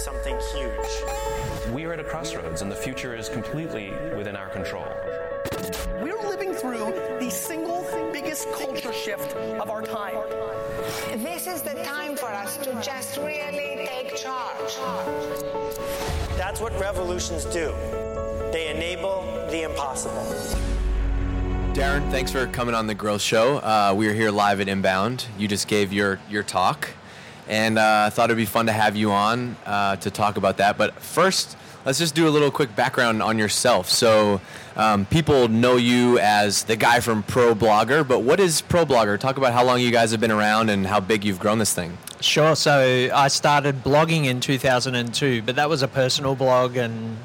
something huge. We are at a crossroads, and the future is completely within our control. We're living through the single biggest culture shift of our time. This is the time for us to just really take charge. That's what revolutions do. They enable the impossible. Darren, thanks for coming on the Growth Show. Uh, we are here live at Inbound. You just gave your your talk, and uh, I thought it'd be fun to have you on uh, to talk about that. But first, let's just do a little quick background on yourself. So, um, people know you as the guy from ProBlogger, but what is ProBlogger? Talk about how long you guys have been around and how big you've grown this thing. Sure. So I started blogging in 2002, but that was a personal blog and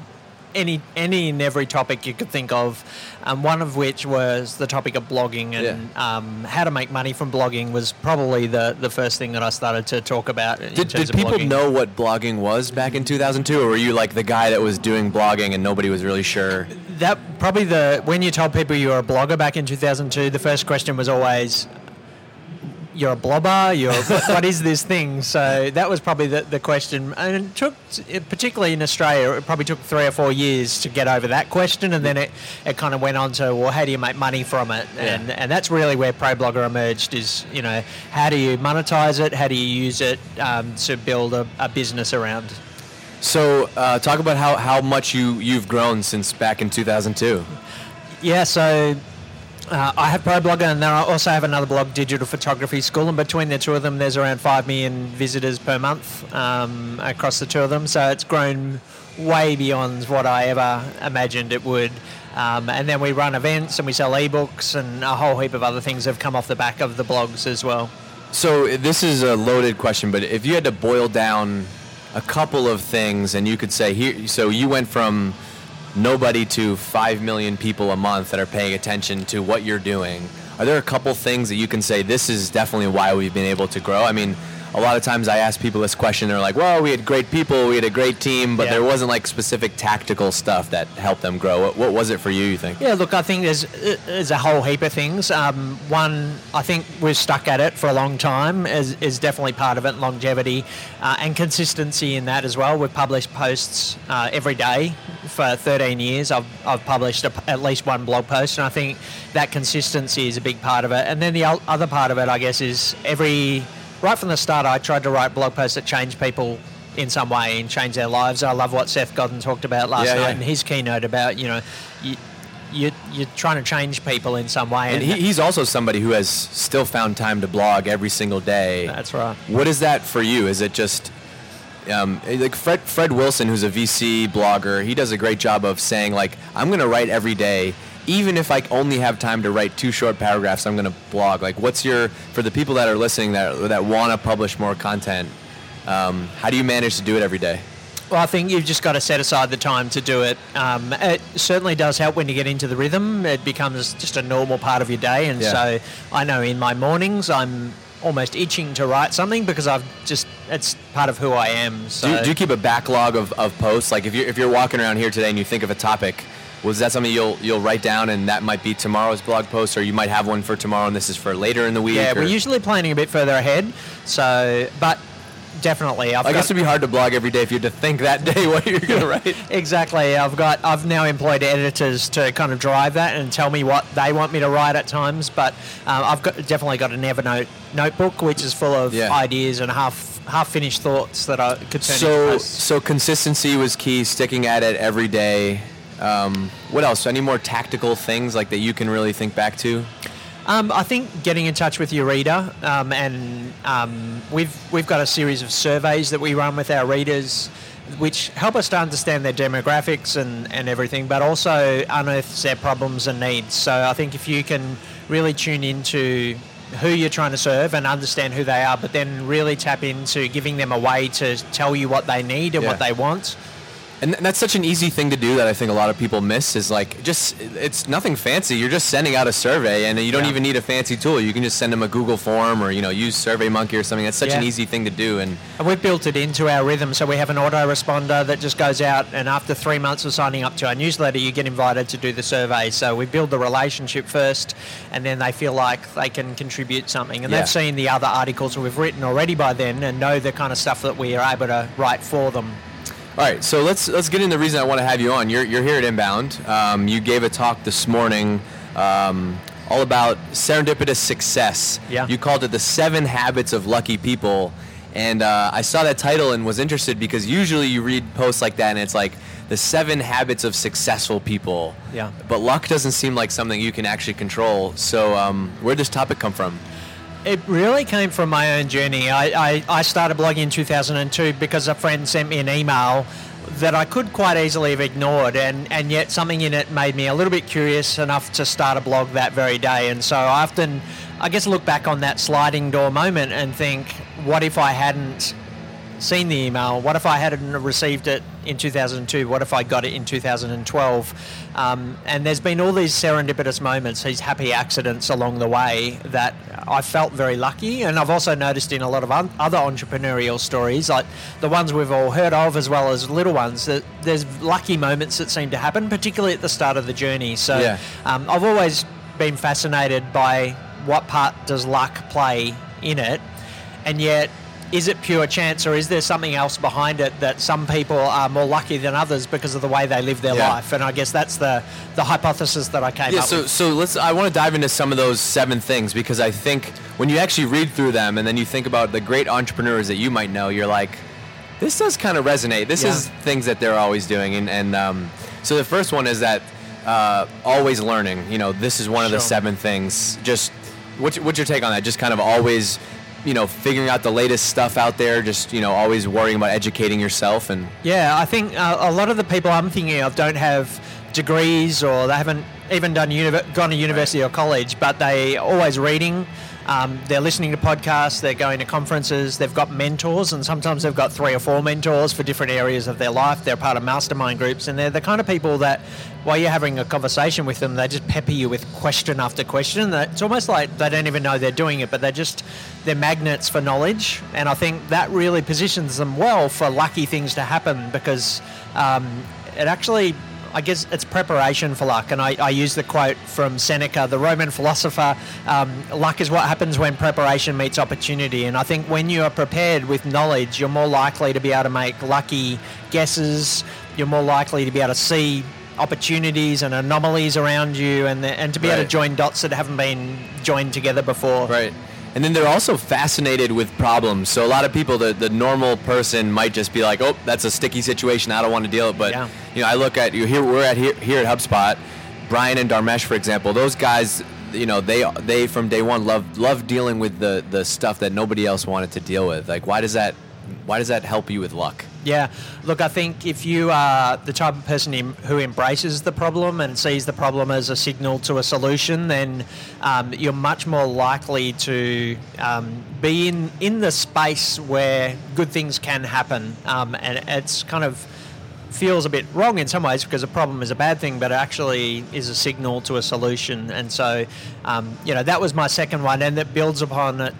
any any and every topic you could think of. Um, one of which was the topic of blogging and Yeah. um, how to make money from blogging was probably the, the first thing that I started to talk about. in Did, terms did people blogging. know what blogging was back in 2002, or were you like the guy that was doing blogging and nobody was really sure? that probably the when you told people you were a blogger back in 2002 the first question was always you're a blobber you're what is this thing? So that was probably the, the question. And it took particularly in australia it probably took three or four years to get over that question and then it, it kind of went on to well how do you make money from it? And and that's really where ProBlogger emerged is you know how do you monetize it? How do you use it um, to build a, a business around? So, uh, talk about how, how much you, you've grown since back in 2002. Yeah, so uh, I have ProBlogger and then I also have another blog, Digital Photography School, and between the two of them, there's around 5 million visitors per month um, across the two of them. So it's grown way beyond what I ever imagined it would. Um, and then we run events and we sell ebooks and a whole heap of other things have come off the back of the blogs as well. So, this is a loaded question, but if you had to boil down a couple of things and you could say, here, so you went from nobody to 5 million people a month that are paying attention to what you're doing. Are there a couple things that you can say, this is definitely why we've been able to grow? I mean, a lot of times I ask people this question, they're like, well, we had great people, we had a great team, but Yeah. there wasn't like specific tactical stuff that helped them grow. What, what was it for you, you think? Yeah, look, I think there's there's a whole heap of things. Um, one, I think we're stuck at it for a long time is, is definitely part of it. Longevity uh, and consistency in that as well. We've published posts uh, every day for 13 years. I've, I've published a, at least one blog post, and I think that consistency is a big part of it. And then the other part of it, I guess, is every right from the start, I tried to write blog posts that change people in some way and change their lives. I love what Seth Godin talked about last Yeah, night yeah. in his keynote about you know. You, you, you're trying to change people in some way. And he, he's also somebody who has still found time to blog every single day. That's right. What is that for you? Is it just um, like Fred Fred Wilson, who's a VC blogger? He does a great job of saying like, I'm going to write every day, even if I only have time to write two short paragraphs. I'm going to blog. Like, what's your for the people that are listening that that want to publish more content? Um, how do you manage to do it every day? Well, I think you've just got to set aside the time to do it. Um, it certainly does help when you get into the rhythm. It becomes just a normal part of your day. And Yeah. so I know in my mornings I'm almost itching to write something because I've just, it's part of who I am. So Do you, do you keep a backlog of, of posts? Like if you're if you're walking around here today and you think of a topic, was that something you'll you'll write down and that might be tomorrow's blog post, or you might have one for tomorrow and this is for later in the week? yeah, or- we're usually planning a bit further ahead. So, but definitely, I've I got, guess it'd be hard to blog every day if you had to think that day what you're gonna write. Exactly. I've got I've now employed editors to kind of drive that and tell me what they want me to write at times. But um, I've got definitely got an Evernote notebook which is full of Yeah. ideas and half half finished thoughts that I could turn into So so consistency was key. Sticking at it every day. Um, what else? Any more tactical things like that you can really think back to? Um, I think getting in touch with your reader, um, and um, we've we've got a series of surveys that we run with our readers, which help us to understand their demographics and, and everything, but also unearths their problems and needs. So I think if you can really tune into who you're trying to serve and understand who they are, but then really tap into giving them a way to tell you what they need and Yeah. what they want. And that's such an easy thing to do that I think a lot of people miss is like just it's nothing fancy. You're just sending out a survey and you don't Yeah. even need a fancy tool. You can just send them a Google form or you know use SurveyMonkey or something. That's such an easy thing to do and And we've built it into our rhythm, so we have an autoresponder that just goes out, and after three months of signing up to our newsletter, you get invited to do the survey. So we build the relationship first, and then they feel like they can contribute something. And Yeah. they've seen the other articles that we've written already by then, and know the kind of stuff that we are able to write for them. All right, so let's let's get into the reason I want to have you on. You're you're here at Inbound. Um, you gave a talk this morning, um, all about serendipitous success. Yeah. You called it the Seven Habits of Lucky People, and uh, I saw that title and was interested because usually you read posts like that and it's like the Seven Habits of Successful People. Yeah. But luck doesn't seem like something you can actually control. So um, where'd this topic come from? It really came from my own journey. I, I, I started blogging in 2002 because a friend sent me an email that I could quite easily have ignored, and, and yet something in it made me a little bit curious enough to start a blog that very day. And so I often, I guess, look back on that sliding door moment and think, what if I hadn't seen the email? What if I hadn't received it in 2002? What if I got it in 2012? Um, and there's been all these serendipitous moments, these happy accidents along the way that I felt very lucky. And I've also noticed in a lot of un- other entrepreneurial stories, like the ones we've all heard of, as well as little ones, that there's lucky moments that seem to happen, particularly at the start of the journey. So Yeah. um, I've always been fascinated by what part does luck play in it, and yet is it pure chance or is there something else behind it that some people are more lucky than others because of the way they live their Yeah. life? And I guess that's the the hypothesis that I came with. Yeah, up so with. so let's. I want to dive into some of those seven things because I think when you actually read through them and then you think about the great entrepreneurs that you might know, you're like, this does kind of resonate. This Yeah. is things that they're always doing, and and um, so the first one is that uh, always learning. You know, this is one of the seven things. Just what's what's your take on that? Just kind of always. You know, figuring out the latest stuff out there, just you know, always worrying about educating yourself, and Yeah, I think uh, a lot of the people I'm thinking of don't have degrees or they haven't even done univ- gone to university or college, but they always reading. Um, they're listening to podcasts, they're going to conferences, they've got mentors, and sometimes they've got three or four mentors for different areas of their life. They're part of mastermind groups, and they're the kind of people that, while you're having a conversation with them, they just pepper you with question after question. It's almost like they don't even know they're doing it, but they're just they're magnets for knowledge, and I think that really positions them well for lucky things to happen because um, it actually I guess it's preparation for luck. And I, I use the quote from Seneca, the Roman philosopher um, luck is what happens when preparation meets opportunity. And I think when you are prepared with knowledge, you're more likely to be able to make lucky guesses, you're more likely to be able to see opportunities and anomalies around you and, and to be able to join dots that haven't been joined together before. Right. And then they're also fascinated with problems. So a lot of people, the, the normal person might just be like, oh, that's a sticky situation. I don't want to deal with it. But, Yeah. you know, I look at you here, we're at here, here at HubSpot, Brian and Dharmesh, for example, those guys, you know, they, they from day one love, love dealing with the, the stuff that nobody else wanted to deal with. Like, why does that, why does that help you with luck? Yeah, look, I think if you are the type of person who embraces the problem and sees the problem as a signal to a solution, then um, you're much more likely to um, be in, in the space where good things can happen. Um, and it's kind of feels a bit wrong in some ways because a problem is a bad thing, but it actually is a signal to a solution. And so, um, you know, that was my second one, and that builds upon it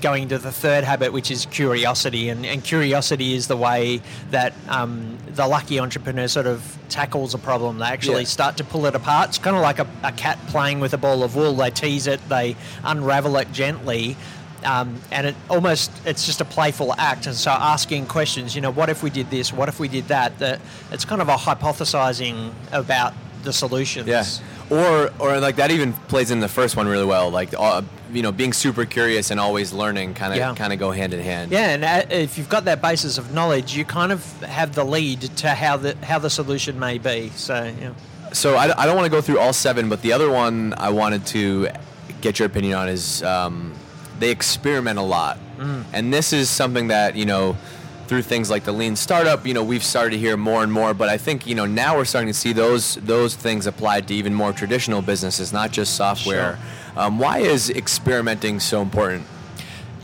going to the third habit, which is curiosity. And, and curiosity is the way that um, the lucky entrepreneur sort of tackles a problem. They actually Yeah. start to pull it apart. It's kind of like a, a cat playing with a ball of wool. They tease it, they unravel it gently. Um, and it almost it's just a playful act and so asking questions you know what if we did this what if we did that that it's kind of a hypothesizing about the solutions Yeah. Or, or like that even plays in the first one really well. Like, uh, you know, being super curious and always learning kind of Yeah. kind of go hand in hand. Yeah, and uh, if you've got that basis of knowledge, you kind of have the lead to how the how the solution may be. So, yeah. So I, I don't want to go through all seven, but the other one I wanted to get your opinion on is um, they experiment a lot, and this is something that you know through things like the lean startup, you know, we've started to hear more and more. But I think you know now we're starting to see those those things applied to even more traditional businesses, not just software. Um, why is experimenting so important?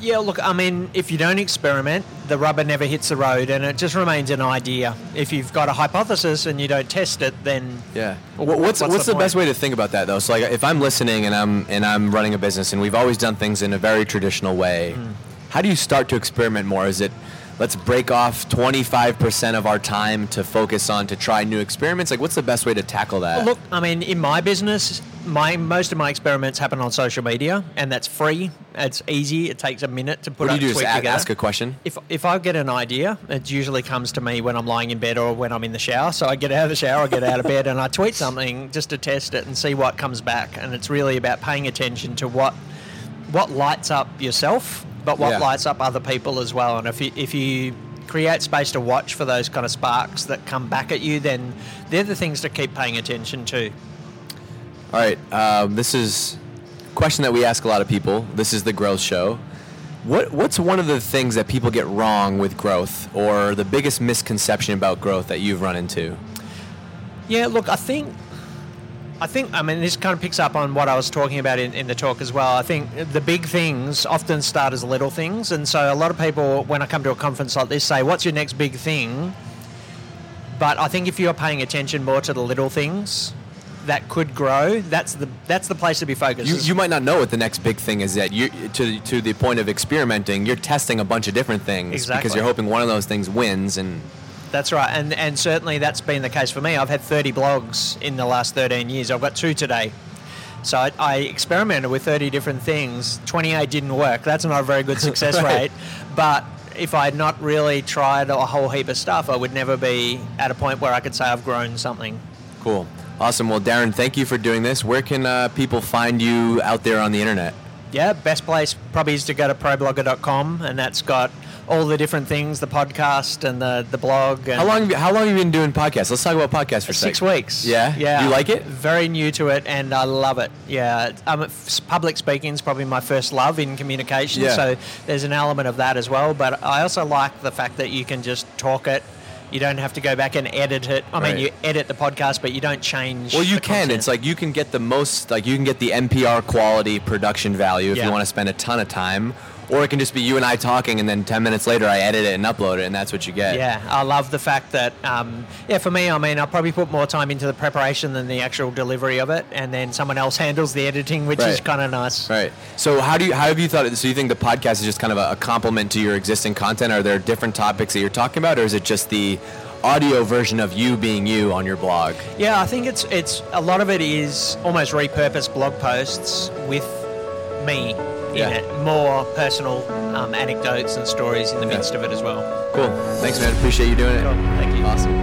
Yeah, look, I mean, if you don't experiment, the rubber never hits the road and it just remains an idea. If you've got a hypothesis and you don't test it, then Yeah. What's what's what's, the the, best way to think about that though? So like if I'm listening and I'm and I'm running a business and we've always done things in a very traditional way, Hmm. how do you start to experiment more? Is it let's break off 25% of our time to focus on to try new experiments? Like what's the best way to tackle that? Look, I mean, in my business, my most of my experiments happen on social media, and that's free. It's easy. It takes a minute to put what do you do? Just tweet a- together. ask a question? If if I get an idea, it usually comes to me when I'm lying in bed or when I'm in the shower. So I get out of the shower, I get out of bed, and I tweet something just to test it and see what comes back. And it's really about paying attention to what what lights up yourself, but what Yeah. lights up other people as well. And if you if you create space to watch for those kind of sparks that come back at you, then they're the things to keep paying attention to. All right. Um, this is a question that we ask a lot of people. This is the growth show. What what's one of the things that people get wrong with growth or the biggest misconception about growth that you've run into? Yeah, look, I think, I think, I mean, this kind of picks up on what I was talking about in, in the talk as well. I think the big things often start as little things, and so a lot of people, when I come to a conference like this, say, "What's your next big thing?" But I think if you're paying attention more to the little things that could grow, that's the that's the place to be focused. You, you might not know what the next big thing is yet. You to to the point of experimenting, you're testing a bunch of different things because you're hoping one of those things wins. And That's right, and and certainly that's been the case for me. I've had 30 blogs in the last 13 years. I've got two today. So I, I experimented with 30 different things. 28 didn't work. That's not a very good success Right. rate. But if I had not really tried a whole heap of stuff, I would never be at a point where I could say I've grown something. cool, awesome. Well, Darren, thank you for doing this. Where can uh, people find you out there on the internet? Yeah, best place probably is to go to problogger.com, and that's got all the different things, the podcast and the, the blog. And How long have you, how long have you been doing podcasts? Let's talk about podcasts for a Six weeks. Yeah? Yeah. You like it? Very new to it, and I love it. Yeah. Um, public speaking is probably my first love in communication, Yeah. so there's an element of that as well. But I also like the fact that you can just talk it. You don't have to go back and edit it. I mean, Right. you edit the podcast, but you don't change. Well, you can. content. It's like you can get the most, like you can get the NPR quality production value if Yeah. you want to spend a ton of time, or it can just be you and I talking, and then ten minutes later I edit it and upload it, and that's what you get. Yeah, I love the fact that, um, yeah, for me, I mean, I'll probably put more time into the preparation than the actual delivery of it, and then someone else handles the editing, which is kind of nice. Right. So how do you how have you thought? So you think the podcast is just kind of a, a complement to your existing content? Are there different topics that you're talking about, or is it just the audio version of you being you on your blog? Yeah, I think it's it's a lot of it is almost repurposed blog posts with me Yeah. it, more personal um, anecdotes and stories in the Yeah. midst of it as well. Cool. Thanks, man. Appreciate you doing it. Thank you. Awesome.